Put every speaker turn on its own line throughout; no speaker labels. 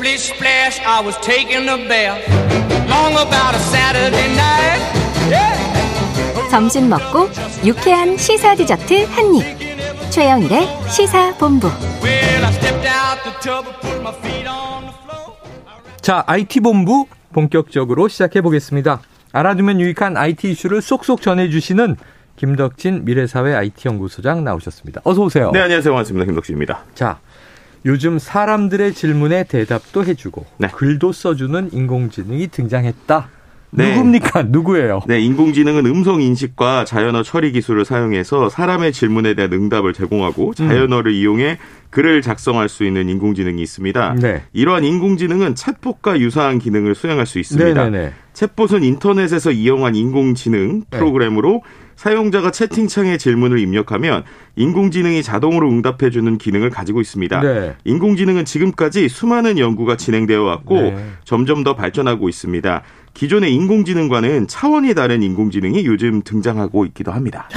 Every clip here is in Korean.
Splish splash, I was taking a bath. Long about a Saturday night. Yeah.
점심 먹고 유쾌한 시사 디저트 한 입. 최영일의 시사 본부.
Well, I stepped out the tub and put my feet on the floor.
자, IT 본부 본격적으로 시작해 보겠습니다. 알아두면 유익한 IT 이슈를 쏙쏙 전해주시는 김덕진 미래사회 IT 연구소장 나오셨습니다. 어서 오세요.
네, 안녕하세요. 반갑습니다. 김덕진입니다.
자, 요즘 사람들의 질문에 대답도 해주고
네.
글도 써주는 인공지능이 등장했다.
네.
누굽니까? 누구예요?
네, 인공지능은 음성 인식과 자연어 처리 기술을 사용해서 사람의 질문에 대한 응답을 제공하고 자연어를 이용해 글을 작성할 수 있는 인공지능이 있습니다.
네.
이러한 인공지능은 챗봇과 유사한 기능을 수행할 수 있습니다.
네네네.
챗봇은 인터넷에서 이용한 인공지능
네.
프로그램으로 사용자가 채팅창에 질문을 입력하면 인공지능이 자동으로 응답해주는 기능을 가지고 있습니다.
네.
인공지능은 지금까지 수많은 연구가 진행되어 왔고
네.
점점 더 발전하고 있습니다. 기존의 인공지능과는 차원이 다른 인공지능이 요즘 등장하고 있기도 합니다.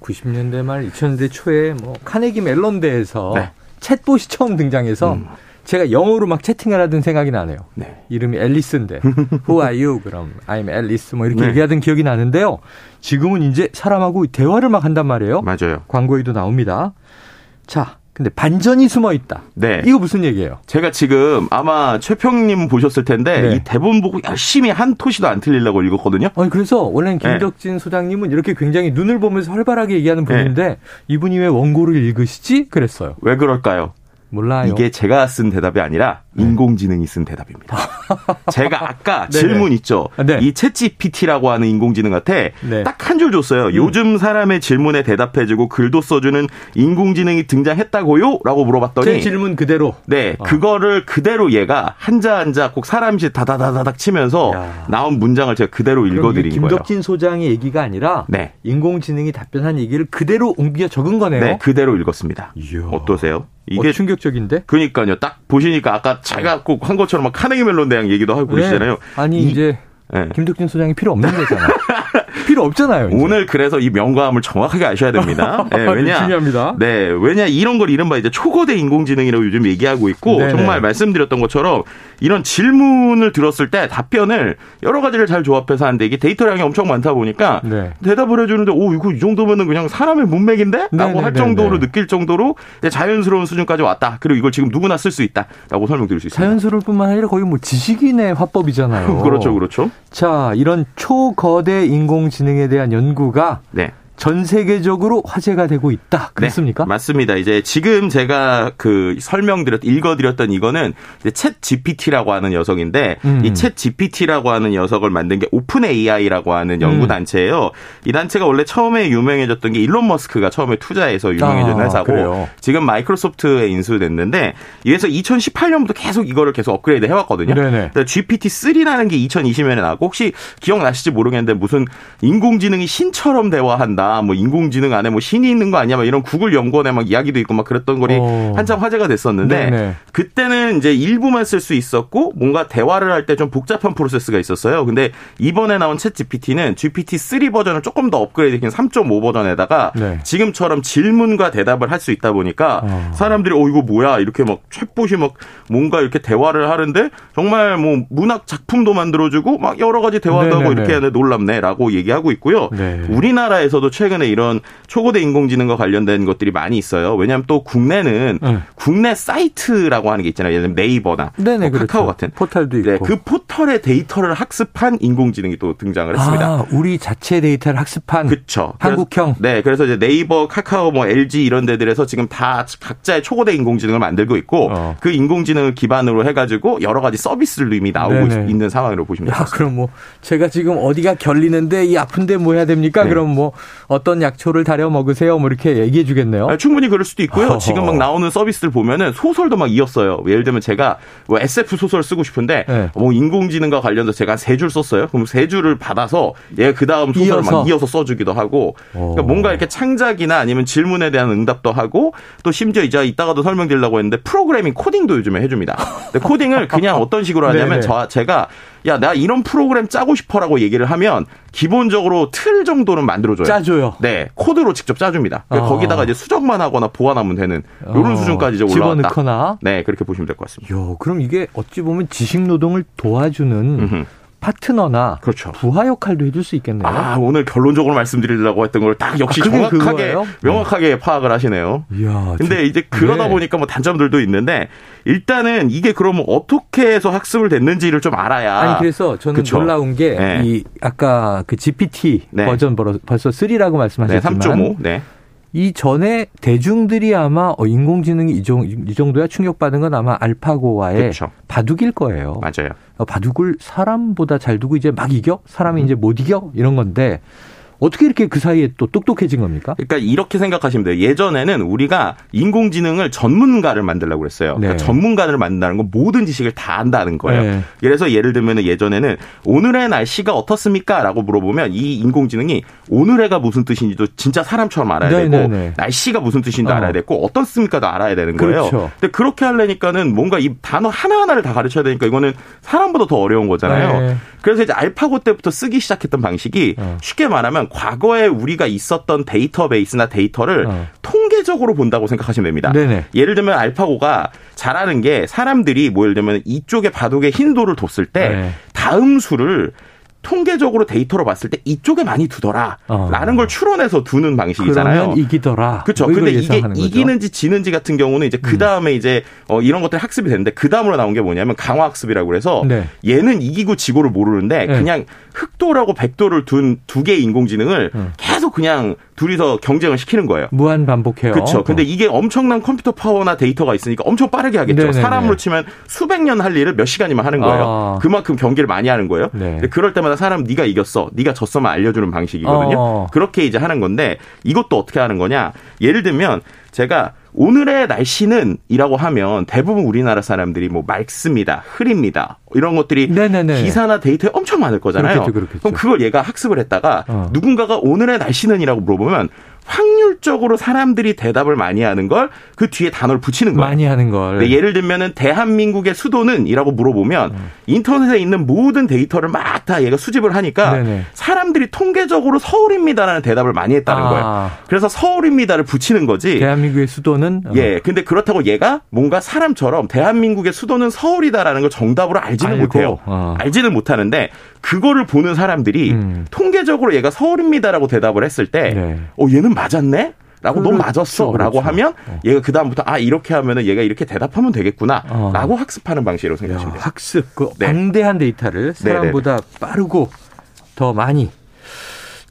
90년대 말 2000년대 초에 뭐 카네기 멜론 대에서
네.
챗봇이 처음 등장해서
음.
제가 영어로 막 채팅을 하던 생각이 나네요.
네.
이름이 앨리스인데 Who are you? 그럼 I'm Alice 뭐 이렇게
네.
얘기하던 기억이 나는데요. 지금은 이제 사람하고 대화를 막 한단 말이에요.
맞아요.
광고에도 나옵니다. 자, 근데 반전이 숨어 있다.
네.
이거 무슨 얘기예요?
제가 지금 아마 최평님 보셨을 텐데
네.
이 대본 보고 열심히 한 토시도 안 틀리려고 읽었거든요.
아니 그래서 원래는
네.
김덕진 소장님은 이렇게 굉장히 눈을 보면서 활발하게 얘기하는
네.
분인데 이분이 왜 원고를 읽으시지? 그랬어요.
왜 그럴까요?
몰라요.
이게 제가 쓴 대답이 아니라 인공지능이 쓴 대답입니다. 제가 아까
네네.
질문 있죠.
네.
이 챗GPT라고 하는 인공지능한테
네. 음.
딱한 줄 줬어요. 요즘 사람의 질문에 대답해주고 글도 써주는 인공지능이 등장했다고요? 라고 물어봤더니
제 질문 그대로.
네,
어.
그거를 그대로 얘가 한자 한자 꼭 사람씩 다다다다닥 치면서
야.
나온 문장을 제가 그대로 읽어드린 거예요.
김덕진 소장의 얘기가 아니라
네.
인공지능이 답변한 얘기를 그대로 옮겨 적은 거네요.
네, 그대로 읽었습니다.
이야.
어떠세요?
이게
이게
충격적인데.
그러니까요. 딱 보시니까 아까 제가 꼭 한 것처럼 막 카네기 멜론 대학 얘기도 하고 그러시잖아요.
네. 아니
이-
이제
네.
김덕진 소장이 필요 없는 거잖아. 필요 없잖아요. 이제.
오늘 그래서 이 명과함을 정확하게 아셔야 됩니다. 네, 왜냐?
중요합니다.
네, 왜냐 이런 걸 이른바 이제 초거대 인공지능이라고 요즘 얘기하고 있고
네네.
정말 말씀드렸던 것처럼 이런 질문을 들었을 때 답변을 여러 가지를 잘 조합해서 하는데 이게 데이터량이 엄청 많다 보니까
네.
대답을 해주는데 오 이거 이 정도면은 그냥 사람의 문맥인데? 라고
네네네네.
할 정도로 느낄 정도로 자연스러운 수준까지 왔다. 그리고 이걸 지금 누구나 쓸 수 있다라고 설명드릴 수 있습니다.
자연스러울 뿐만 아니라 거의 뭐 지식인의 화법이잖아요.
그렇죠, 그렇죠.
자, 이런 초거대 인공지능에 대한 연구가
네.
전 세계적으로 화제가 되고 있다. 그렇습니까?
네, 맞습니다. 이제 지금 제가 그 설명드렸, 읽어드렸던 이거는 챗 GPT라고 하는 녀석인데
음.
이챗 GPT라고 하는 녀석을 만든 게 오픈 AI라고 하는
음.
연구 단체예요. 이 단체가 원래 처음에 유명해졌던 게 일론 머스크가 처음에 투자해서 유명해진
아,
회사고
그래요?
지금 마이크로소프트에 인수됐는데 이에서 2018년부터 계속 이거를 계속 업그레이드 해왔거든요.
네네.
GPT-3라는 게 2020년에 나왔고 혹시 기억나실지 모르겠는데 무슨 인공지능이 신처럼 대화한다. 뭐 인공지능 안에 뭐 신이 있는 거 아니야? 막 이런 구글 연구원에 막 이야기도 있고 막 그랬던 거리
어.
한참 화제가 됐었는데
네네.
그때는 이제 일부만 쓸 수 있었고 뭔가 대화를 할 때 좀 복잡한 프로세스가 있었어요. 근데 이번에 나온 챗 GPT는 GPT-3 버전을 조금 더 업그레이드된 3.5 버전에다가
네.
지금처럼 질문과 대답을 할 수 있다 보니까
어.
사람들이 어 이거 뭐야 이렇게 막 챗봇이 막 뭔가 이렇게 대화를 하는데 정말 뭐 문학 작품도 만들어주고 막 여러 가지 대화도 하고
네네네.
이렇게 하는데 놀랍네라고 얘기하고 있고요.
네.
우리나라에서도 최근에 이런 초거대 인공지능과 관련된 것들이 많이 있어요. 왜냐하면 또 국내는
네.
국내 사이트라고 하는 게 있잖아요. 예를 들면 네이버나
네네,
뭐 카카오
그렇죠.
같은
포털도 있고.
네, 그 포털의 데이터를 학습한 인공지능이 또 등장을 했습니다.
아, 우리 자체 데이터를 학습한
그렇죠.
한국형.
네, 그래서 이제 네이버, 카카오, 뭐 LG 이런 데들에서 지금 다 각자의 초거대 인공지능을 만들고 있고
어.
그 인공지능을 기반으로 해가지고 여러 가지 서비스를 이미 나오고
네네.
있는 상황으로 보시면
야,
됩니다.
그럼 뭐 제가 지금 어디가 결리는데 이 아픈데 뭐 해야 됩니까?
네.
그럼 뭐 어떤 약초를 다려 먹으세요? 뭐 이렇게 얘기해 주겠네요.
아, 충분히 그럴 수도 있고요.
어허.
지금 막 나오는 서비스를 보면은 소설도 막 이었어요. 예를 들면 제가 뭐 SF 소설 쓰고 싶은데
네.
뭐 인공지능과 관련해서 제가 세줄 썼어요. 그럼 세 줄을 받아서 얘가 그 다음 소설을
이어서.
막 이어서 써주기도 하고 그러니까
오.
뭔가 이렇게 창작이나 아니면 질문에 대한 응답도 하고 또 심지어 이제 이따가도 설명드리려고 했는데 프로그래밍 코딩도 요즘에 해줍니다. 코딩을 그냥 어떤 식으로 하냐면
네네.
저 제가 야, 나 이런 프로그램 짜고 싶어라고 얘기를 하면 기본적으로 틀 정도는 만들어줘요.
짜줘요.
네, 코드로 직접 짜줍니다.
어.
거기다가 이제 수정만 하거나 보완하면 되는 이런
어,
수준까지 이제 올라왔다.
집어넣거나.
네, 그렇게 보시면 될 것 같습니다.
요, 그럼 이게 어찌 보면 지식 노동을 도와주는
음흠.
파트너나
그렇죠.
부하 역할도 해줄 수 있겠네요.
아, 오늘 결론적으로 말씀드리려고 했던 걸 딱 역시
아,
정확하게,
그거예요?
명확하게 파악을 하시네요.
이야,
근데
저-
이제 그러다
네.
보니까 뭐 단점들도 있는데 일단은 이게 그러면 어떻게 해서 학습을 됐는지를 좀 알아야
아니 그래서 저는
그쵸.
놀라운 게
네.
이 아까 그 GPT
네.
버전 벌- 벌써 3라고
네,
말씀하셨지만
3.5. 네.
이 전에 대중들이 아마 어, 인공지능이 이, 정, 이 정 도야 충격받은 건 아마 알파고와의
그렇죠.
바둑일 거예요.
맞아요.
어, 바둑을 사람보다 잘 두고 이제 막 이겨? 사람이 이제 못 이겨? 이런 건데 어떻게 이렇게 그 사이에 또 똑똑해진 겁니까?
그러니까 이렇게 생각하시면 돼요. 예전에는 우리가 인공지능을 전문가를 만들려고 그랬어요. 그러니까
네.
전문가를 만든다는 건 모든 지식을 다 안다는 거예요.
네.
그래서 예를 들면 예전에는 오늘의 날씨가 어떻습니까? 라고 물어보면 이 인공지능이 오늘의가 무슨 뜻인지도 진짜 사람처럼 알아야
네,
되고
네, 네.
날씨가 무슨 뜻인지도
어.
알아야 되고 어떻습니까도 알아야 되는 거예요.
그렇죠.
근데 그렇게 하려니까는 뭔가 이 단어 하나하나를 다 가르쳐야 되니까 이거는 사람보다 더 어려운 거잖아요.
네.
그래서 이제 알파고 때부터 쓰기 시작했던 방식이
어.
쉽게 말하면 과거에 우리가 있었던 데이터베이스나 데이터를
어.
통계적으로 본다고 생각하시면 됩니다.
네네.
예를 들면 알파고가 잘하는 게 사람들이 뭐 예를 들면 이쪽에 바둑에 흰도를 뒀을 때
네.
다음 수를 통계적으로 데이터로 봤을 때 이쪽에 많이 두더라.
어.
라는 걸 추론해서 두는 방식이잖아요.
이기더라.
그렇죠.
뭐
근데 이게
거죠. 음.
이기는지 지는지 같은 경우는 이제 그 다음에 이제 어 이런 것들 학습이 되는데 그 다음으로 나온 게 뭐냐면 강화 학습이라고 그래서
네.
얘는 이기고 지고를 모르는데
네.
그냥 흑돌하고 백돌을 둔 두 개의 인공지능을
음.
그냥 둘이서 경쟁을 시키는 거예요.
무한 반복해요.
그렇죠. 근데 이게 엄청난 컴퓨터 파워나 데이터가 있으니까 엄청 빠르게 하겠죠.
네네네.
사람으로 치면 수백 년 할 일을 몇 시간이면 하는 거예요.
아.
그만큼 경기를 많이 하는 거예요.
네.
그럴 때마다 사람 네가 이겼어, 네가 졌어만 알려주는 방식이거든요.
어.
그렇게 이제 하는 건데 이것도 어떻게 하는 거냐? 예를 들면 제가 오늘의 날씨는 이라고 하면 대부분 우리나라 사람들이 뭐 맑습니다, 흐립니다 이런 것들이
네네네.
기사나 데이터에 엄청 많을 거잖아요.
그렇겠죠, 그렇겠죠.
럼 그걸 얘가 학습을 했다가
어.
누군가가 오늘의 날씨는이라고 물어보면 확률적으로 사람들이 대답을 많이 하는 걸 그 뒤에 단어를 붙이는 거예요.
많이 하는 걸.
네, 예를 들면은 대한민국의 수도는이라고 물어보면
음.
인터넷에 있는 모든 데이터를 막 다 얘가 수집을 하니까
네네.
사람들이 통계적으로 서울입니다라는 대답을 많이 했다는
아.
거예요. 그래서 서울입니다를 붙이는 거지.
대한민국의 수도는 어,
예, 근데 그렇다고 얘가 뭔가 사람처럼 대한민국의 수도는 서울이다라는 걸 정답으로 알지는
알고,
못해요.
어.
알지는 못하는데 그거를 보는 사람들이
음.
통계적으로 얘가 서울입니다라고 대답을 했을 때,
네.
어 얘는 맞았네. 라고 너
그렇죠,
맞았어라고
그렇죠.
하면
어.
얘가 그 다음부터 아 이렇게 하면은 얘가 이렇게 대답하면 되겠구나라고
어.
학습하는 방식으로
야,
생각하시면 돼요.
학습, 그
네.
방대한 데이터를 사람보다 빠르고 더 많이.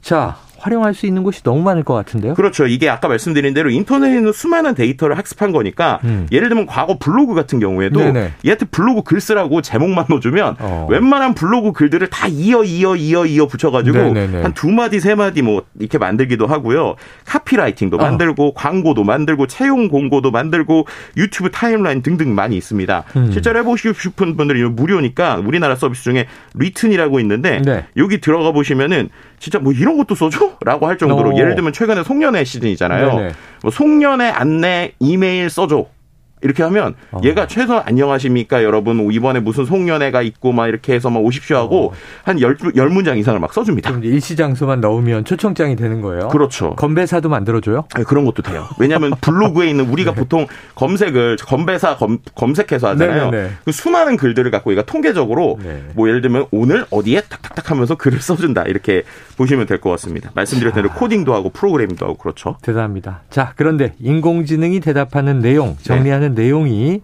자, 활용할 수 있는 곳이 너무 많을 것 같은데요.
그렇죠. 이게 아까 말씀드린 대로 인터넷에 있는 수많은 데이터를 학습한 거니까
음.
예를 들면 과거 블로그 같은 경우에도
네네.
얘한테 블로그 글 쓰라고 제목만 넣어주면
어.
웬만한 블로그 글들을 다 이어 이어 이어 이어 붙여가지고. 한 두 마디 세 마디 뭐 이렇게 만들기도 하고요. 카피라이팅도
어.
만들고 광고도 만들고 채용 공고도 만들고 유튜브 타임라인 등등 많이 있습니다.
음.
실제로 해보시고 싶은 분들이 무료니까 우리나라 서비스 중에 뤼튼이라고 있는데
네.
여기 들어가 보시면은 진짜 뭐 이런 것도 써줘? 라고 할 정도로
오.
예를 들면 최근에 송년회 시즌이잖아요.
네네.
뭐 송년회 안내 이메일 써줘. 이렇게 하면
어.
얘가 최소 안녕하십니까 여러분 이번에 무슨 송년회가 있고 막 이렇게 해서 막 오십시오 하고
어.
한 열 열 문장 이상을 막 써줍니다.
그럼 일시장소만 넣으면 초청장이 되는 거예요.
그렇죠.
건배사도 만들어줘요?
아니, 그런 것도 돼요. 왜냐하면 블로그에 있는 우리가 보통 검색을 검배사 검, 검색해서 하잖아요. 그 수많은 글들을 갖고 얘가 통계적으로
네.
뭐 예를 들면 오늘 어디에 탁탁탁 하면서 글을 써준다 이렇게 보시면 될 것 같습니다. 말씀드렸던 대로 코딩도 하고 프로그래밍도 하고 그렇죠.
대단합니다. 자, 그런데 인공지능이 대답하는 내용, 정리하는
네.
내용이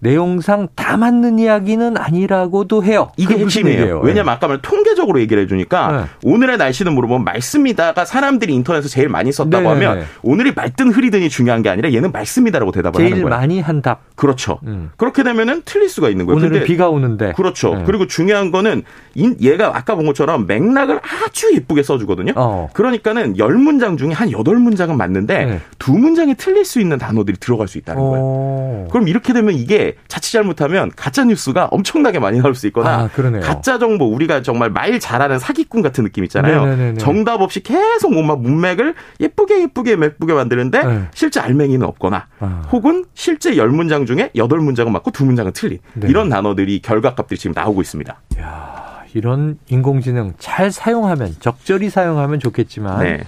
내용상 다 맞는 이야기는 아니라고도 해요.
이게 핵심이에요. 왜냐면 아까 말 통계적으로 얘기를 해주니까
네.
오늘의 날씨는 물어보면 맑습니다가 사람들이 인터넷에서 제일 많이 썼다고
네네네.
하면 오늘이 맑든 흐리든이 중요한 게 아니라 얘는 맑습니다라고 대답을 하는
제일
거예요.
많이 한 답.
그렇죠.
음.
그렇게 되면은 틀릴 수가 있는 거예요.
오늘은
근데
비가 오는데.
그렇죠.
네.
그리고 중요한 거는 인- 얘가 아까 본 것처럼 맥락을 아주 예쁘게 써주거든요.
어.
그러니까는 열 문장 중에 한 여덟 문장은 맞는데
네.
두 문장이 틀릴 수 있는 단어들이 들어갈 수 있다는 거예요.
어.
그럼 이렇게 되면 이게 자칫 잘못하면 가짜 뉴스가 엄청나게 많이 나올 수 있거나
아.
가짜 정보 우리가 정말 말 잘하는 사기꾼 같은 느낌 있잖아요.
네네네네.
정답 없이 계속 뭔가 문맥을 예쁘게 예쁘게 예쁘게 만드는데
네.
실제 알맹이는 없거나
아.
혹은 실제 열 문장 중에 여덟 문장은 맞고 두 문장은 틀린
네.
이런 단어들이 결과값들이 지금 나오고 있습니다.
야, 이런 인공지능 잘 사용하면 적절히 사용하면 좋겠지만
네.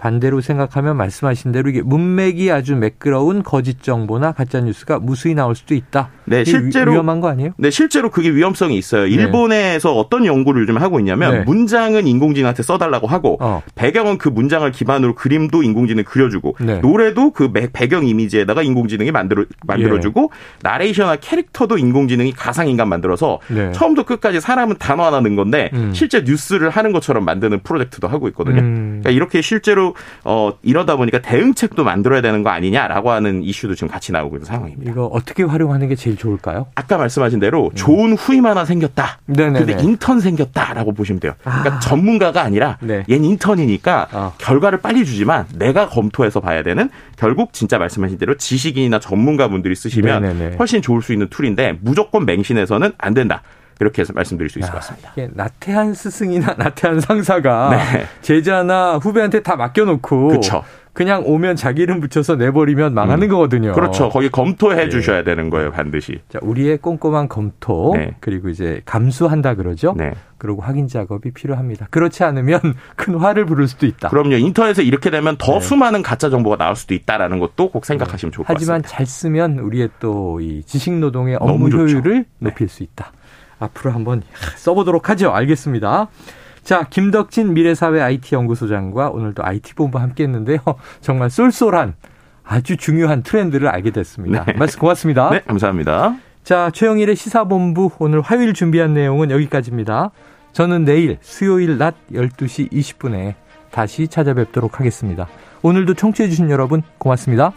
반대로 생각하면 말씀하신 대로 이게 문맥이 아주 매끄러운 거짓 정보나 가짜 뉴스가 무수히 나올 수도 있다.
네, 실제로-
위- 위험한 거 아니에요?
네, 실제로 그게 위험성이 있어요. 일본에서 어떤 연구를 요즘 하고 있냐면
네.
문장은 인공지능한테 써달라고 하고
어.
배경은 그 문장을 기반으로 그림도 인공지능이 그려주고
네.
노래도 그 배- 배경 이미지에다가 인공지능이 만들어 만들어주고 나레이션과 캐릭터도 인공지능이 가상 인간 만들어서
네.
처음부터 끝까지 사람은 단어 하나 넣은 건데
음.
실제 뉴스를 하는 것처럼 만드는 프로젝트도 하고 있거든요.
음.
그러니까 이렇게 실제로 어 이러다 보니까 대응책도 만들어야 되는 거 아니냐라고 하는 이슈도 지금 같이 나오고 있는 상황입니다.
이거 어떻게 활용하는 게 제일 좋을까요?
아까 말씀하신 대로 좋은 후임 하나 생겼다.
음. 네네네.
근데 인턴 생겼다라고 보시면 돼요. 그러니까
아.
전문가가 아니라
네.
얜 인턴이니까
아.
결과를 빨리 주지만 내가 검토해서 봐야 되는 결국 진짜 말씀하신 대로 지식인이나 전문가분들이 쓰시면
네네네.
훨씬 좋을 수 있는 툴인데 무조건 맹신해서는 안 된다. 이렇게 해서 말씀드릴 수 있을 것 같습니다.
이게 나태한 스승이나 나태한 상사가
네.
제자나 후배한테 다 맡겨놓고
그쵸.
그냥 오면 자기 이름 붙여서 내버리면 망하는 거거든요.
그렇죠. 거기 검토해
예.
주셔야 되는 거예요, 반드시.
자, 우리의 꼼꼼한 검토
네.
그리고 이제 감수한다 그러죠.
네.
그리고 확인 작업이 필요합니다. 그렇지 않으면 큰 화를 부를 수도 있다.
그럼요. 인터넷에 이렇게 되면 더
네.
수많은 가짜 정보가 나올 수도 있다라는 것도 꼭 생각하시면 좋을 것
하지만
같습니다.
잘 쓰면 우리의 또 이 지식 노동의 업무. 효율을
네.
높일 수 있다. 앞으로 한번 써보도록 하죠. 알겠습니다. 자, 김덕진 미래사회 IT연구소장과 오늘도 IT본부 함께 했는데요. 정말 쏠쏠한 아주 중요한 트렌드를 알게 됐습니다.
네.
말씀 고맙습니다.
네, 감사합니다.
자, 최영일의 시사본부 오늘 화요일 준비한 내용은 여기까지입니다. 저는 내일 수요일 낮 12시 20분에 다시 찾아뵙도록 하겠습니다. 오늘도 청취해주신 여러분 고맙습니다.